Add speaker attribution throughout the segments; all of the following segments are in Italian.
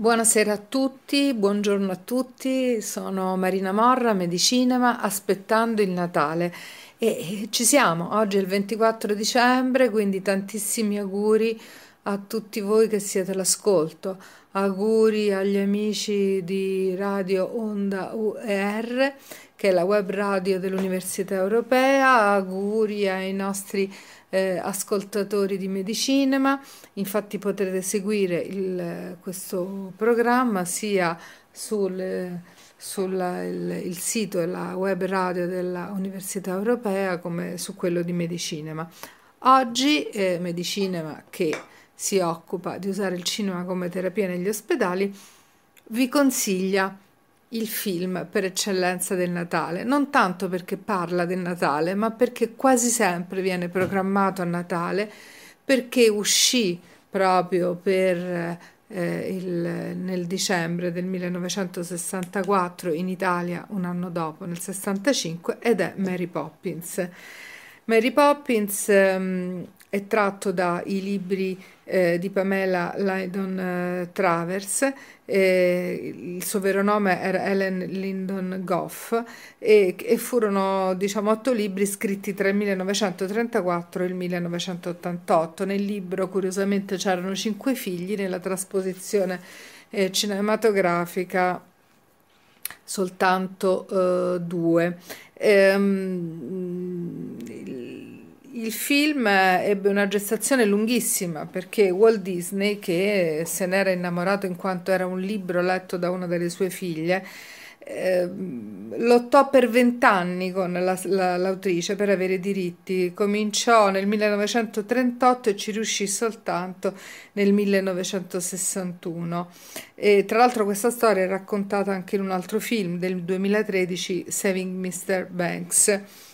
Speaker 1: Buonasera a tutti, buongiorno a tutti, sono Marina Morra, Medicinema, aspettando il Natale. E ci siamo, oggi è il 24 dicembre, quindi tantissimi auguri a tutti voi che siete all'ascolto, auguri agli amici di Radio Onda UER, che è la web radio dell'Università Europea, auguri ai nostri eh, ascoltatori di Medicinema, infatti potrete seguire il, questo programma sia sul, sul il, sito e la web radio dell'Università Europea come su quello di Medicinema. Oggi eh, Medicinema che si occupa di usare il cinema come terapia negli ospedali vi consiglia il film per eccellenza del Natale, non tanto perché parla del Natale, ma perché quasi sempre viene programmato a Natale, perché uscì proprio per, eh, il, nel dicembre del 1964 in Italia, un anno dopo, nel 65, ed è Mary Poppins. Mary Poppins ehm, è tratto dai libri eh, di Pamela Lydon eh, Travers, eh, il suo vero nome era Ellen Lyndon Goff e, e, furono diciamo otto libri scritti tra il 1934 e il 1988. Nel libro curiosamente c'erano cinque figli, nella trasposizione eh, cinematografica soltanto eh, due. Ehm, il film ebbe una gestazione lunghissima perché Walt Disney, che se n'era innamorato in quanto era un libro letto da una delle sue figlie, eh, lottò per vent'anni con la, la, l'autrice per avere diritti. Cominciò nel 1938 e ci riuscì soltanto nel 1961. E, tra l'altro questa storia è raccontata anche in un altro film del 2013, Saving Mr. Banks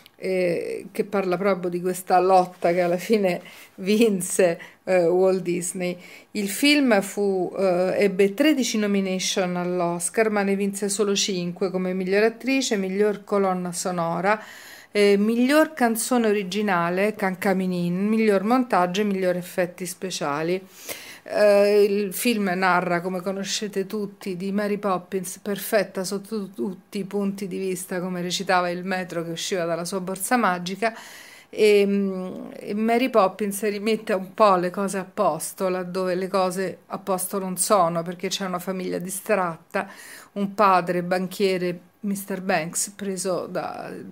Speaker 1: che parla proprio di questa lotta che alla fine vinse eh, Walt Disney. Il film fu, eh, ebbe 13 nomination all'Oscar, ma ne vinse solo 5 come miglior attrice, miglior colonna sonora. Eh, miglior canzone originale, Cancaminin, miglior montaggio e miglior effetti speciali. Uh, il film narra, come conoscete tutti, di Mary Poppins, perfetta sotto tutti i punti di vista, come recitava il metro che usciva dalla sua borsa magica. E, mm, e, Mary Poppins rimette un po' le cose a posto laddove le cose a posto non sono perché c'è una famiglia distratta, un padre banchiere Mr. Banks preso dal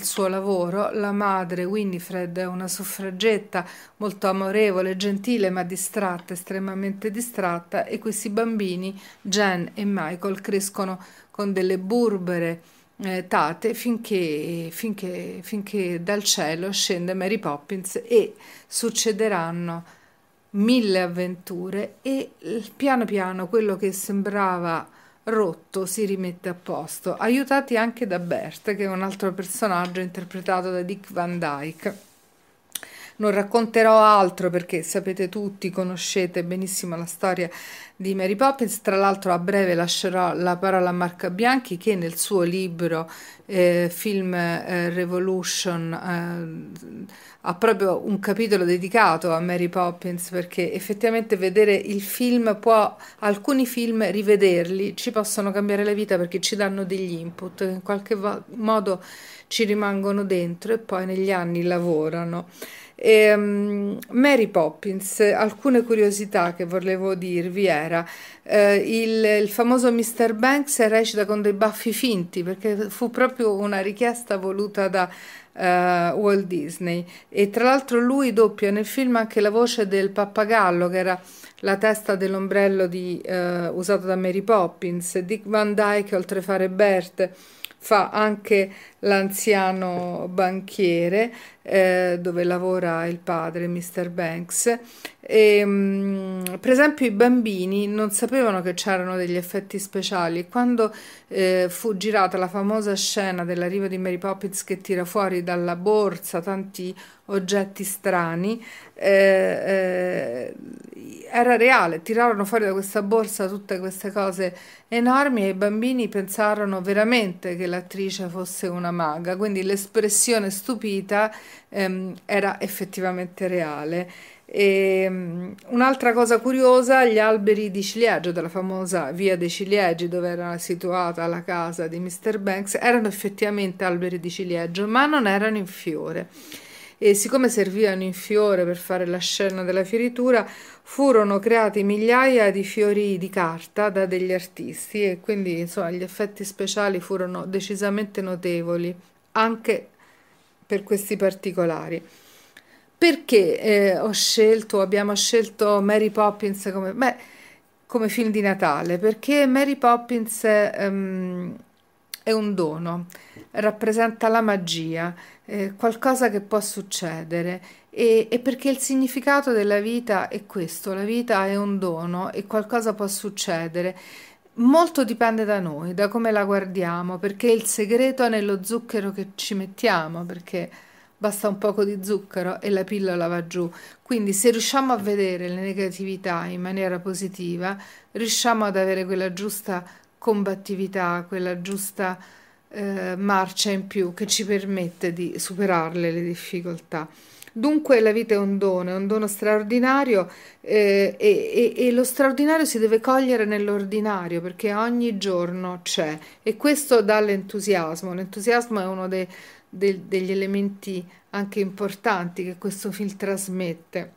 Speaker 1: suo lavoro, la madre Winifred è una suffragetta molto amorevole, gentile ma distratta, estremamente distratta e questi bambini, Jen e Michael, crescono con delle burbere eh, tate finché, finché, finché dal cielo scende Mary Poppins e succederanno mille avventure e piano piano quello che sembrava rotto si rimette a posto, aiutati anche da Bert, che è un altro personaggio interpretato da Dick Van Dyke. Non racconterò altro perché sapete tutti, conoscete benissimo la storia di Mary Poppins. Tra l'altro a breve lascerò la parola a Marca Bianchi che nel suo libro eh, Film eh, Revolution eh, ha proprio un capitolo dedicato a Mary Poppins perché effettivamente vedere il film può, alcuni film rivederli ci possono cambiare la vita perché ci danno degli input, in qualche modo ci rimangono dentro e poi negli anni lavorano. E, um, Mary Poppins, alcune curiosità che volevo dirvi era eh, il, il, famoso Mr. Banks recita con dei baffi finti perché fu proprio una richiesta voluta da uh, Walt Disney e tra l'altro lui doppia nel film anche la voce del pappagallo che era la testa dell'ombrello di, uh, usato da Mary Poppins, Dick Van Dyke oltre a fare Bert fa anche l'anziano banchiere eh, dove lavora il padre, Mr. Banks. E, mh, mm, per esempio i bambini non sapevano che c'erano degli effetti speciali. Quando eh, fu girata la famosa scena dell'arrivo di Mary Poppins che tira fuori dalla borsa tanti oggetti strani, eh, eh era reale, tirarono fuori da questa borsa tutte queste cose enormi e i bambini pensarono veramente che l'attrice fosse una maga, quindi l'espressione stupita ehm, era effettivamente reale. E, um, un'altra cosa curiosa, gli alberi di ciliegio della famosa via dei ciliegi dove era situata la casa di Mr. Banks erano effettivamente alberi di ciliegio, ma non erano in fiore. E siccome servivano in fiore per fare la scena della fioritura, furono creati migliaia di fiori di carta da degli artisti e quindi insomma gli effetti speciali furono decisamente notevoli anche per questi particolari. Perché eh, ho scelto, abbiamo scelto Mary Poppins come, beh, come film di Natale? Perché Mary Poppins um, è un dono, rappresenta la magia, eh, qualcosa che può succedere e, e, perché il significato della vita è questo, la vita è un dono e qualcosa può succedere. Molto dipende da noi, da come la guardiamo, perché il segreto è nello zucchero che ci mettiamo, perché basta un poco di zucchero e la pillola va giù. Quindi se riusciamo a vedere le negatività in maniera positiva, riusciamo ad avere quella giusta combattività, quella giusta eh, marcia in più che ci permette di superarle le difficoltà. Dunque la vita è un dono, è un dono straordinario eh, e, e, e, lo straordinario si deve cogliere nell'ordinario perché ogni giorno c'è e questo dà l'entusiasmo. L'entusiasmo è uno dei de, degli elementi anche importanti che questo film trasmette.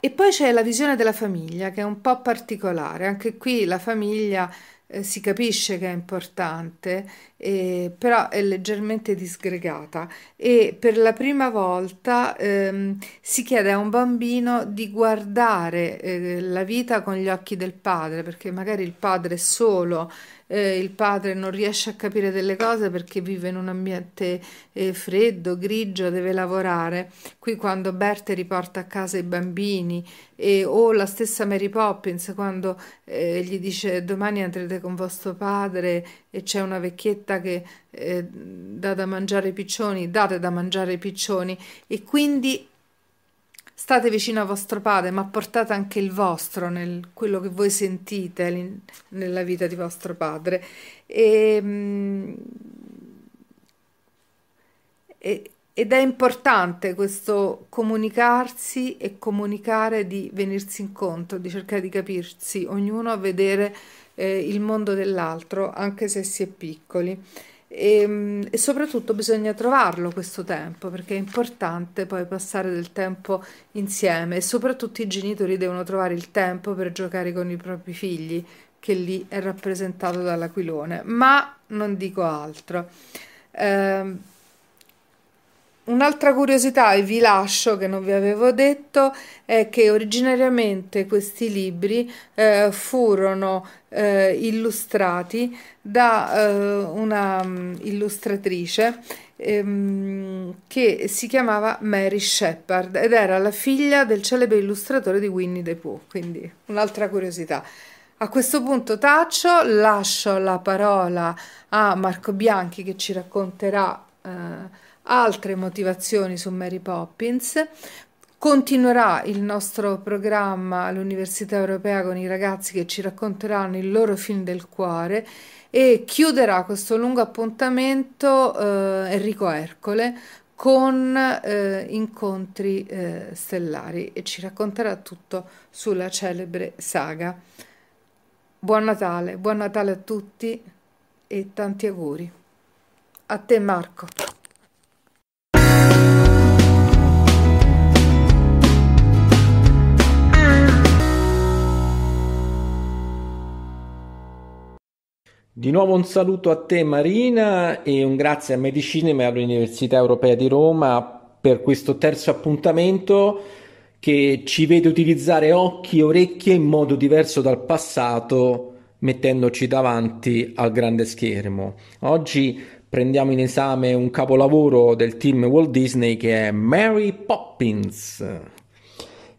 Speaker 1: E poi c'è la visione della famiglia che è un po' particolare, anche qui la famiglia eh, si capisce che è importante, eh, però è leggermente disgregata e per la prima volta ehm, si chiede a un bambino di guardare eh, la vita con gli occhi del padre, perché magari il padre è solo eh, il padre non riesce a capire delle cose perché vive in un ambiente eh, freddo, grigio, deve lavorare. Qui quando Bert riporta a casa i bambini e, o la stessa Mary Poppins quando eh, gli dice domani andrete con vostro padre e c'è una vecchietta che eh, dà da mangiare i piccioni, date da mangiare i piccioni e quindi State vicino a vostro padre, ma portate anche il vostro, nel, quello che voi sentite nella vita di vostro padre. Ehm, e, ed è importante questo comunicarsi e comunicare di venirsi incontro, di cercare di capirsi, ognuno a vedere eh, il mondo dell'altro, anche se si è piccoli. E, ehm, e, soprattutto bisogna trovarlo questo tempo perché è importante poi passare del tempo insieme. E soprattutto i genitori devono trovare il tempo per giocare con i propri figli che lì è rappresentato dall'aquilone. Ma non dico altro. Eh, Un'altra curiosità e vi lascio che non vi avevo detto è che originariamente questi libri eh, furono eh, illustrati da eh, una um, illustratrice ehm, che si chiamava Mary Shepard ed era la figlia del celebre illustratore di Winnie the Pooh, quindi un'altra curiosità. A questo punto taccio, lascio la parola a Marco Bianchi che ci racconterà eh, altre motivazioni su Mary Poppins. Continuerà il nostro programma all'Università Europea con i ragazzi che ci racconteranno il loro film del cuore e chiuderà questo lungo appuntamento eh, Enrico Ercole con eh, incontri eh, stellari e ci racconterà tutto sulla celebre saga. Buon Natale, buon Natale a tutti e tanti auguri. A te Marco.
Speaker 2: Di nuovo un saluto a te Marina e un grazie a Medicinema e all'Università Europea di Roma per questo terzo appuntamento che ci vede utilizzare occhi e orecchie in modo diverso dal passato mettendoci davanti al grande schermo. Oggi prendiamo in esame un capolavoro del team Walt Disney che è Mary Poppins.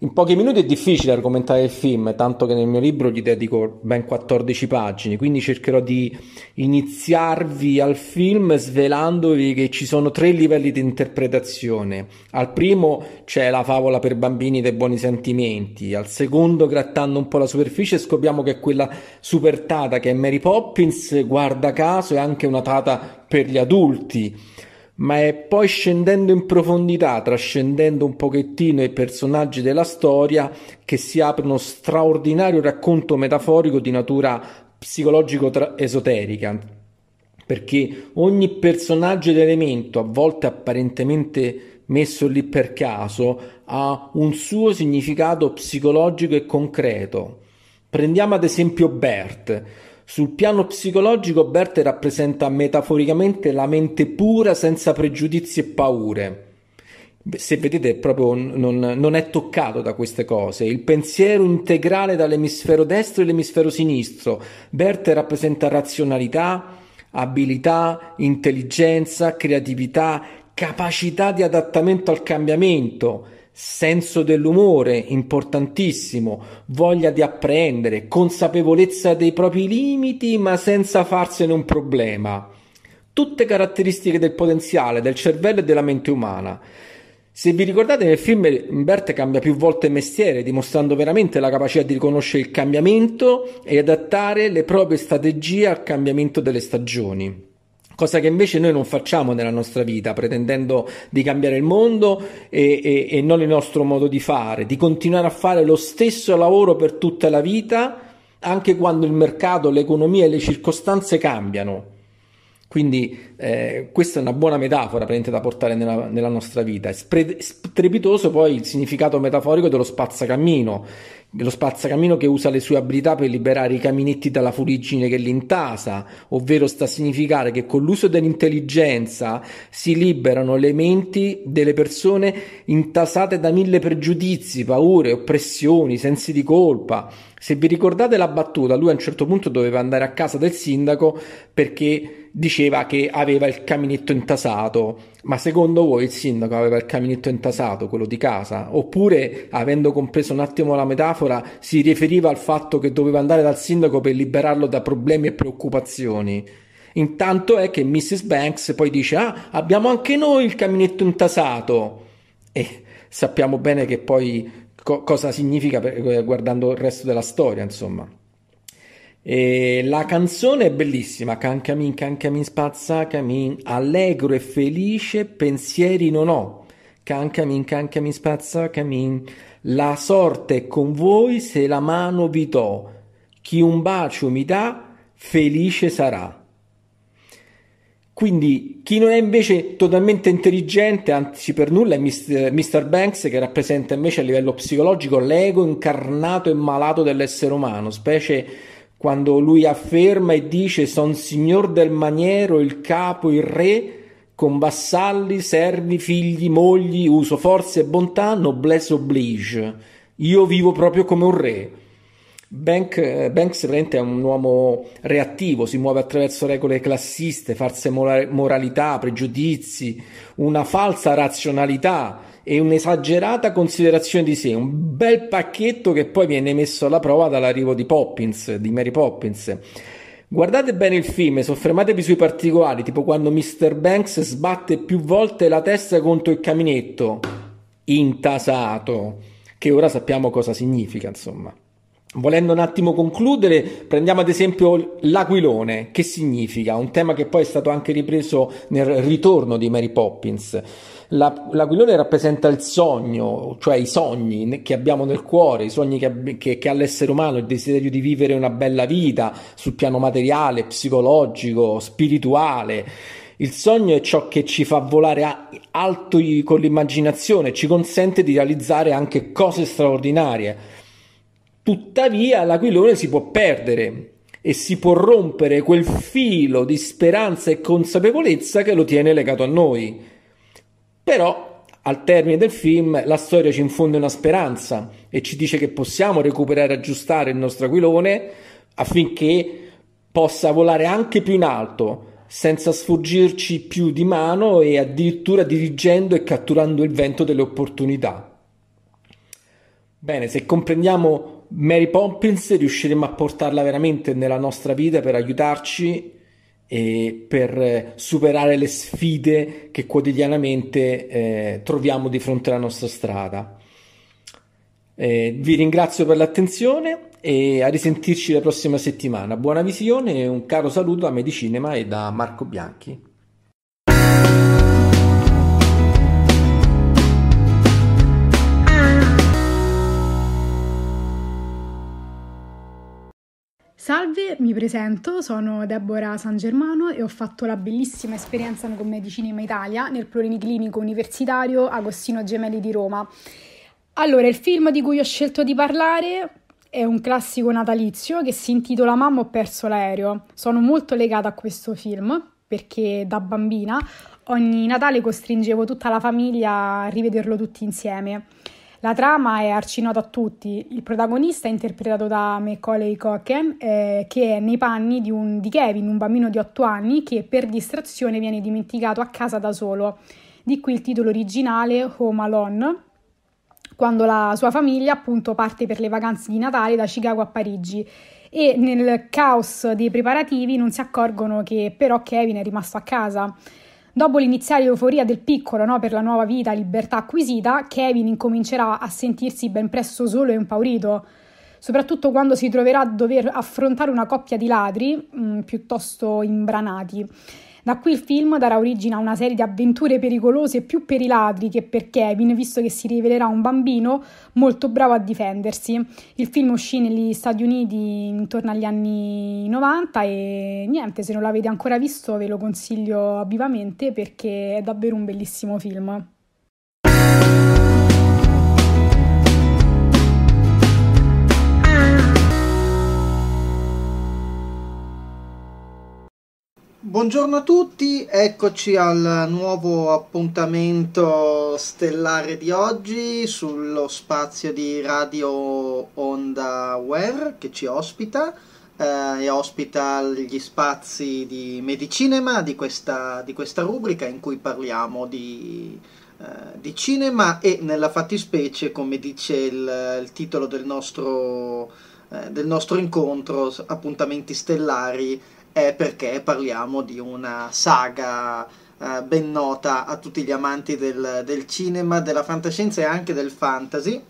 Speaker 2: In pochi minuti è difficile argomentare il film, tanto che nel mio libro gli dedico ben 14 pagine, quindi cercherò di iniziarvi al film svelandovi che ci sono tre livelli di interpretazione. Al primo c'è la favola per bambini dei buoni sentimenti, al secondo, grattando un po' la superficie, scopriamo che quella super tata che è Mary Poppins, guarda caso, è anche una tata per gli adulti ma è poi scendendo in profondità, trascendendo un pochettino i personaggi della storia, che si apre uno straordinario racconto metaforico di natura psicologico-esoterica, perché ogni personaggio ed elemento, a volte apparentemente messo lì per caso, ha un suo significato psicologico e concreto. Prendiamo ad esempio Bert. Sul piano psicologico Bert rappresenta metaforicamente la mente pura senza pregiudizi e paure. Se vedete, proprio non, non, è toccato da queste cose. Il pensiero integrale dall'emisfero destro e l'emisfero sinistro. Bert rappresenta razionalità, abilità, intelligenza, creatività, capacità di adattamento al cambiamento, senso dell'umore, importantissimo, voglia di apprendere, consapevolezza dei propri limiti ma senza farsene un problema. Tutte caratteristiche del potenziale, del cervello e della mente umana. Se vi ricordate nel film Bert cambia più volte mestiere, dimostrando veramente la capacità di riconoscere il cambiamento e adattare le proprie strategie al cambiamento delle stagioni. Cosa che invece noi non facciamo nella nostra vita, pretendendo di cambiare il mondo e, e, e non il nostro modo di fare, di continuare a fare lo stesso lavoro per tutta la vita, anche quando il mercato, l'economia e le circostanze cambiano. Quindi eh, questa è una buona metafora da portare nella, nella nostra vita. È strepitoso poi il significato metaforico dello spazzacamino, lo spazzacamino che usa le sue abilità per liberare i caminetti dalla fuliggine che li intasa, ovvero sta a significare che con l'uso dell'intelligenza si liberano le menti delle persone intasate da mille pregiudizi, paure, oppressioni, sensi di colpa. Se vi ricordate la battuta, lui a un certo punto doveva andare a casa del sindaco perché diceva che aveva il caminetto intasato, ma secondo voi il sindaco aveva il caminetto intasato, quello di casa? Oppure, avendo compreso un attimo la metafora, si riferiva al fatto che doveva andare dal sindaco per liberarlo da problemi e preoccupazioni? Intanto è che Mrs. Banks poi dice: Ah, abbiamo anche noi il caminetto intasato. E sappiamo bene che poi co- cosa significa per, guardando il resto della storia, insomma. E la canzone è bellissima, Cancamin, Cancamin, spazzacamin, allegro e felice, pensieri non ho. Cancamin, Cancamin, spazzacamin, la sorte è con voi se la mano vi do. Chi un bacio mi dà, felice sarà. Quindi chi non è invece totalmente intelligente, anzi per nulla, è Mr. Banks che rappresenta invece a livello psicologico l'ego incarnato e malato dell'essere umano, specie quando lui afferma e dice son signor del maniero, il capo, il re, con vassalli, servi, figli, mogli, uso forza e bontà, noblesse oblige. Io vivo proprio come un re. Bank, Banks è un uomo reattivo, si muove attraverso regole classiste, false moralità, pregiudizi, una falsa razionalità e un'esagerata considerazione di sé, un bel pacchetto che poi viene messo alla prova dall'arrivo di Poppins, di Mary Poppins. Guardate bene il film, soffermatevi sui particolari, tipo quando Mr. Banks sbatte più volte la testa contro il caminetto, intasato, che ora sappiamo cosa significa, insomma. Volendo un attimo concludere, prendiamo ad esempio l'aquilone, che significa? Un tema che poi è stato anche ripreso nel ritorno di Mary Poppins. La, l'aquilone rappresenta il sogno, cioè i sogni che abbiamo nel cuore, i sogni che, che, che ha l'essere umano, il desiderio di vivere una bella vita sul piano materiale, psicologico, spirituale. Il sogno è ciò che ci fa volare alto con l'immaginazione, ci consente di realizzare anche cose straordinarie. Tuttavia l'aquilone si può perdere e si può rompere quel filo di speranza e consapevolezza che lo tiene legato a noi. Però al termine del film la storia ci infonde una speranza e ci dice che possiamo recuperare e aggiustare il nostro aquilone affinché possa volare anche più in alto senza sfuggirci più di mano e addirittura dirigendo e catturando il vento delle opportunità. Bene, se comprendiamo Mary Poppins riusciremo a portarla veramente nella nostra vita per aiutarci e per superare le sfide che quotidianamente eh, troviamo di fronte alla nostra strada. Eh, vi ringrazio per l'attenzione e a risentirci la prossima settimana. Buona visione e un caro saluto a Medicinema e da Marco Bianchi.
Speaker 3: Salve, mi presento, sono Deborah San Germano e ho fatto la bellissima esperienza con Medicinema Italia nel Pluriniclinico Universitario Agostino Gemelli di Roma. Allora, il film di cui ho scelto di parlare è un classico natalizio che si intitola Mamma ho perso l'aereo. Sono molto legata a questo film perché da bambina ogni Natale costringevo tutta la famiglia a rivederlo tutti insieme. La trama è arcinota a tutti. Il protagonista è interpretato da Macaulay Culkin, eh, che è nei panni di, un, di Kevin, un bambino di 8 anni che per distrazione viene dimenticato a casa da solo. Di qui il titolo originale Home Alone, quando la sua famiglia appunto parte per le vacanze di Natale da Chicago a Parigi e nel caos dei preparativi non si accorgono che però Kevin è rimasto a casa. Dopo l'iniziale euforia del piccolo no, per la nuova vita e libertà acquisita, Kevin incomincerà a sentirsi ben presto solo e impaurito, soprattutto quando si troverà a dover affrontare una coppia di ladri mh, mm, piuttosto imbranati. Da qui il film darà origine a una serie di avventure pericolose più per i ladri che per Kevin, visto che si rivelerà un bambino molto bravo a difendersi. Il film uscì negli Stati Uniti intorno agli anni 90 e niente, se non l'avete ancora visto ve lo consiglio vivamente perché è davvero un bellissimo film.
Speaker 4: Buongiorno a tutti, eccoci al nuovo appuntamento stellare di oggi sullo spazio di Radio Onda Ware che ci ospita eh, e ospita gli spazi di Medicinema di questa, di questa rubrica in cui parliamo di, eh, di, cinema e nella fattispecie, come dice il, il titolo del nostro, eh, del nostro incontro, appuntamenti stellari è perché parliamo di una saga eh, ben nota a tutti gli amanti del, del, cinema, della fantascienza e anche del fantasy,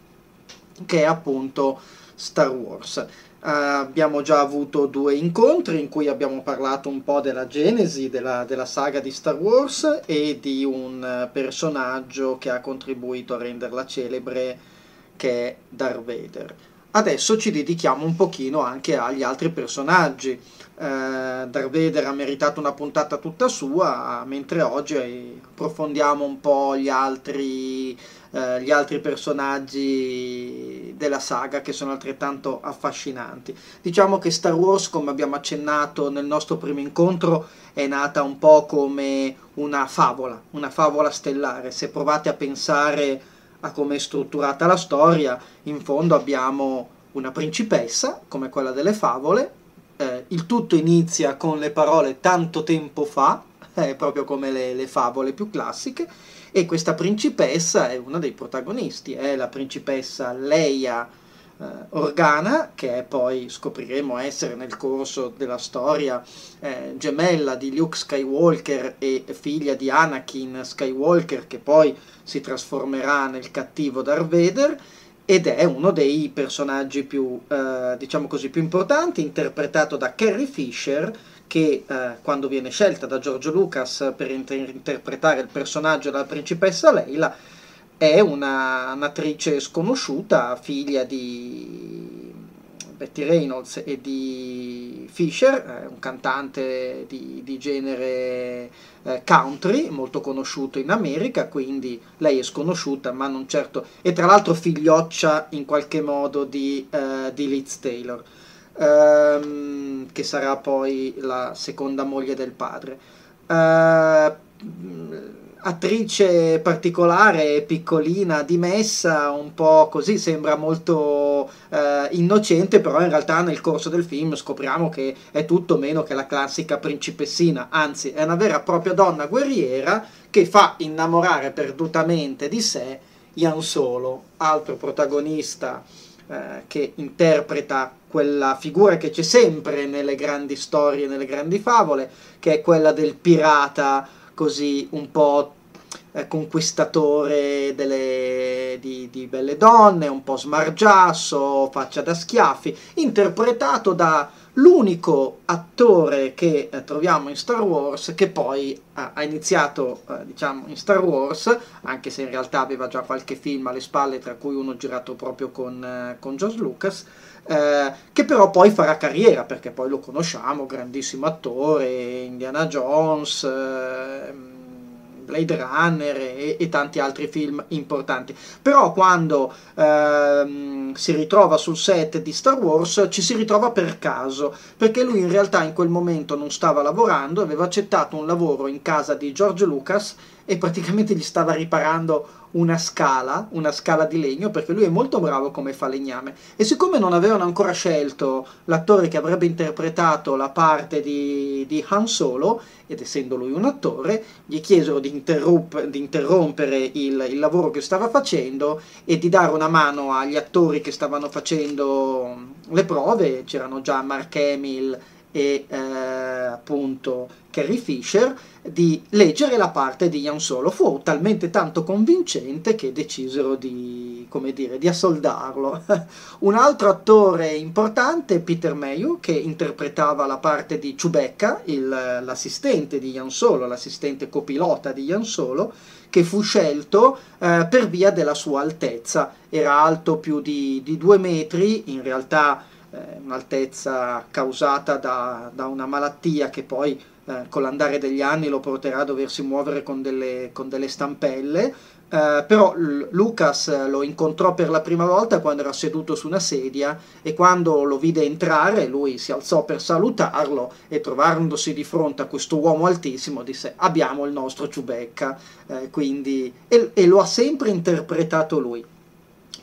Speaker 4: che è appunto Star Wars. Uh, abbiamo già avuto due incontri in cui abbiamo parlato un po' della genesi della, della saga di Star Wars e di un personaggio che ha contribuito a renderla celebre, che è Darth Vader. Adesso ci dedichiamo un pochino anche agli altri personaggi eh, Darth Vader ha meritato una puntata tutta sua, mentre oggi approfondiamo un po' gli altri, eh, gli altri personaggi della saga che sono altrettanto affascinanti. Diciamo che Star Wars, come abbiamo accennato nel nostro primo incontro, è nata un po' come una favola, una favola stellare. Se provate a pensare a come è strutturata la storia, in fondo abbiamo una principessa, come quella delle favole, eh, il tutto inizia con le parole tanto tempo fa, eh, proprio come le, le, favole più classiche, e questa principessa è una dei protagonisti, è la principessa Leia Organa, che poi scopriremo essere nel corso della storia eh, gemella di Luke Skywalker e figlia di Anakin Skywalker, che poi si trasformerà nel cattivo Darth Vader ed è uno dei personaggi più, eh, diciamo così, più importanti, interpretato da Carrie Fisher, che eh, quando viene scelta da Giorgio Lucas per inter- interpretare il personaggio della principessa Leila, è una, un'attrice sconosciuta, figlia di Betty Reynolds e di Fisher, un cantante di, di genere eh, country, molto conosciuto in America, quindi lei è sconosciuta, ma non certo, e tra l'altro figlioccia in qualche modo di, eh, di Liz Taylor, ehm, che sarà poi la seconda moglie del padre. Eh, attrice particolare, piccolina, dimessa, un po' così, sembra molto eh, innocente, però in realtà nel corso del film scopriamo che è tutto meno che la classica principessina, anzi è una vera e propria donna guerriera che fa innamorare perdutamente di sé Ian Solo, altro protagonista eh, che interpreta quella figura che c'è sempre nelle grandi storie, nelle grandi favole, che è quella del pirata così un po' eh, conquistatore delle, di, di, belle donne, un po' smargiasso, faccia da schiaffi, interpretato da l'unico attore che eh, troviamo in Star Wars che poi eh, ha iniziato eh, diciamo in Star Wars anche se in realtà aveva già qualche film alle spalle tra cui uno girato proprio con, eh, con George Lucas eh, che però poi farà carriera, perché poi lo conosciamo, grandissimo attore, Indiana Jones. Eh, Blade Runner e, e, tanti altri film importanti. Però quando ehm, si ritrova sul set di Star Wars ci si ritrova per caso, perché lui in realtà in quel momento non stava lavorando, aveva accettato un lavoro in casa di George Lucas e praticamente gli stava riparando una scala, una scala di legno, perché lui è molto bravo come falegname. E siccome non avevano ancora scelto l'attore che avrebbe interpretato la parte di, di Han Solo, ed essendo lui un attore, gli chiesero di, interrup- di interrompere il, il, lavoro che stava facendo e di dare una mano agli attori che stavano facendo le prove. C'erano già Mark Hamill e eh, appunto Carrie Fisher di leggere la parte di Ian Solo. Fu talmente tanto convincente che decisero di, come dire, di assoldarlo. Un altro attore importante è Peter Mayhew, che interpretava la parte di Chewbacca, il, l'assistente di Ian Solo, l'assistente copilota di Ian Solo, che fu scelto eh, per via della sua altezza. Era alto più di, di due metri, in realtà eh, un'altezza causata da, da una malattia che poi eh, con l'andare degli anni lo porterà a doversi muovere con delle, con delle stampelle, eh, però Lucas lo incontrò per la prima volta quando era seduto su una sedia e quando lo vide entrare lui si alzò per salutarlo e trovandosi di fronte a questo uomo altissimo disse abbiamo il nostro Ciubecca, eh, quindi, e, e lo ha sempre interpretato lui.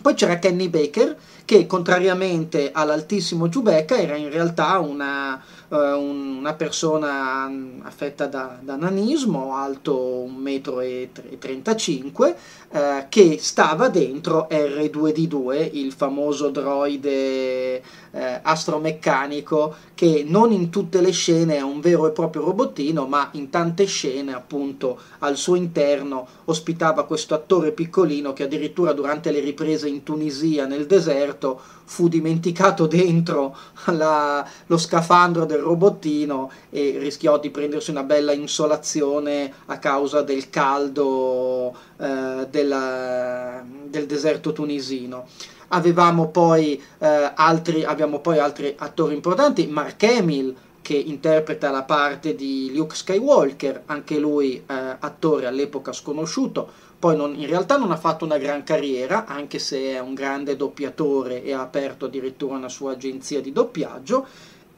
Speaker 4: Poi c'era Kenny Baker che contrariamente all'altissimo Giubecca era in realtà una, uh, una persona affetta da, da, nanismo, alto 1,35 m, uh, che stava dentro R2D2, il famoso droide uh, astromeccanico che non in tutte le scene è un vero e proprio robottino, ma in tante scene appunto al suo interno ospitava questo attore piccolino che addirittura durante le riprese in Tunisia nel deserto fu dimenticato dentro la, lo scafandro del robottino e rischiò di prendersi una bella insolazione a causa del caldo eh, della, del deserto tunisino. Avevamo poi, eh, altri, abbiamo poi altri attori importanti, Mark Hamill, che interpreta la parte di Luke Skywalker, anche lui eh, attore all'epoca sconosciuto, poi non, in realtà non ha fatto una gran carriera, anche se è un grande doppiatore e ha aperto addirittura una sua agenzia di doppiaggio.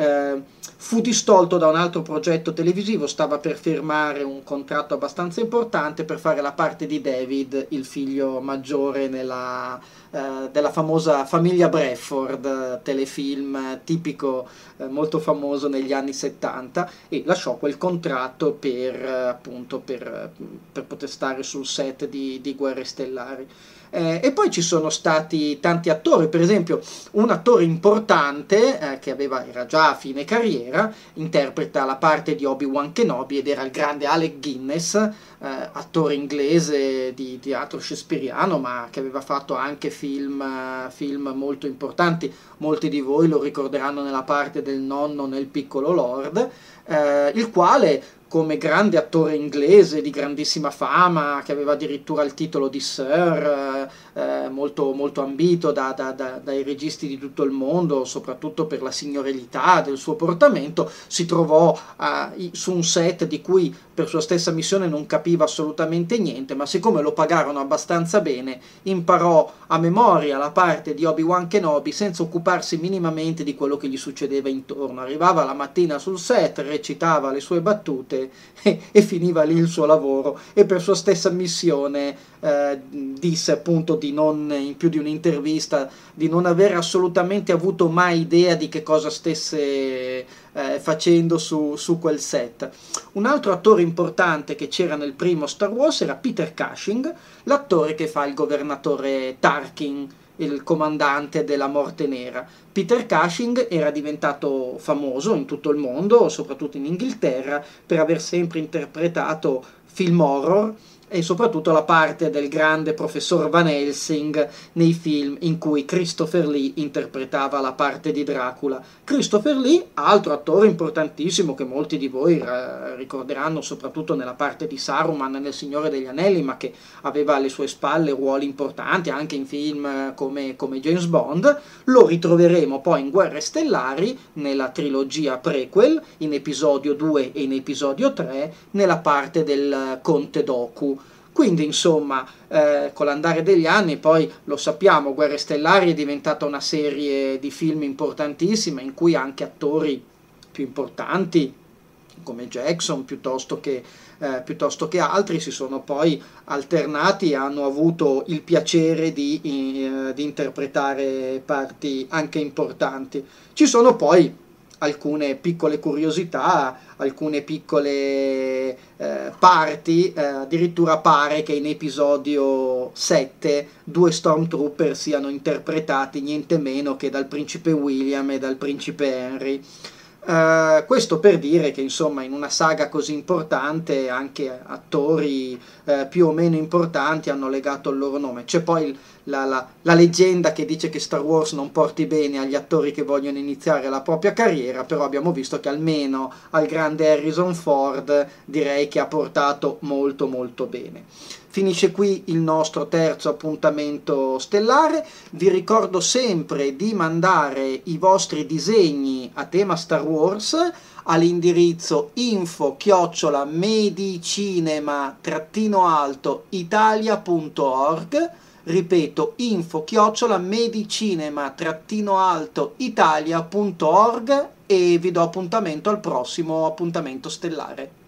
Speaker 4: Eh, fu distolto da un altro progetto televisivo, stava per firmare un contratto abbastanza importante per fare la parte di David, il figlio maggiore nella, eh, della famosa famiglia Bradford, telefilm tipico eh, molto famoso negli anni 70 e lasciò quel contratto per, eh, appunto, per, per poter stare sul set di, di Guerre Stellari. Eh, e poi ci sono stati tanti attori, per esempio un attore importante eh, che aveva, era già a fine carriera, interpreta la parte di Obi-Wan Kenobi ed era il grande Alec Guinness, eh, attore inglese di teatro shakespeariano, ma che aveva fatto anche film, film molto importanti. Molti di voi lo ricorderanno nella parte del nonno nel piccolo Lord, eh, il quale come grande attore inglese di grandissima fama, che aveva addirittura il titolo di Sir, eh, molto, molto ambito da, da, da, dai registi di tutto il mondo, soprattutto per la signorilità del suo portamento, si trovò eh, su un set di cui per sua stessa missione non capiva assolutamente niente, ma siccome lo pagarono abbastanza bene, imparò a memoria la parte di Obi-Wan Kenobi senza occuparsi minimamente di quello che gli succedeva intorno. Arrivava la mattina sul set, recitava le sue battute e, e, finiva lì il suo lavoro e per sua stessa missione eh, disse appunto di non, in più di un'intervista, di non avere assolutamente avuto mai idea di che cosa stesse eh, facendo su, su, quel set. Un altro attore importante che c'era nel primo Star Wars era Peter Cushing, l'attore che fa il governatore Tarkin il comandante della Morte Nera. Peter Cushing era diventato famoso in tutto il mondo, soprattutto in Inghilterra, per aver sempre interpretato film horror e soprattutto la parte del grande professor Van Helsing nei film in cui Christopher Lee interpretava la parte di Dracula. Christopher Lee, altro attore importantissimo che molti di voi eh, ricorderanno soprattutto nella parte di Saruman nel Signore degli Anelli, ma che aveva alle sue spalle ruoli importanti anche in film eh, come, come James Bond, lo ritroveremo poi in Guerre Stellari, nella trilogia prequel, in episodio 2 e in episodio 3, nella parte del Conte Doku quindi, insomma, eh, con l'andare degli anni, poi lo sappiamo, Guerre Stellari è diventata una serie di film importantissima in cui anche attori più importanti come Jackson piuttosto che, eh, piuttosto che altri si sono poi alternati e hanno avuto il piacere di, eh, di interpretare parti anche importanti. Ci sono poi alcune piccole curiosità, alcune piccole eh, parti, eh, addirittura pare che in episodio 7 due Stormtrooper siano interpretati niente meno che dal principe William e dal principe Henry. Uh, questo per dire che insomma in una saga così importante anche attori uh, più o meno importanti hanno legato il loro nome. C'è poi la, la, la, leggenda che dice che Star Wars non porti bene agli attori che vogliono iniziare la propria carriera, però abbiamo visto che almeno al grande Harrison Ford direi che ha portato molto molto bene. Finisce qui il nostro terzo appuntamento stellare. Vi ricordo sempre di mandare i vostri disegni a tema Star Wars all'indirizzo info chiocciola medicinema alto italia.org ripeto info chiocciola medicinema alto italia.org e vi do appuntamento al prossimo appuntamento stellare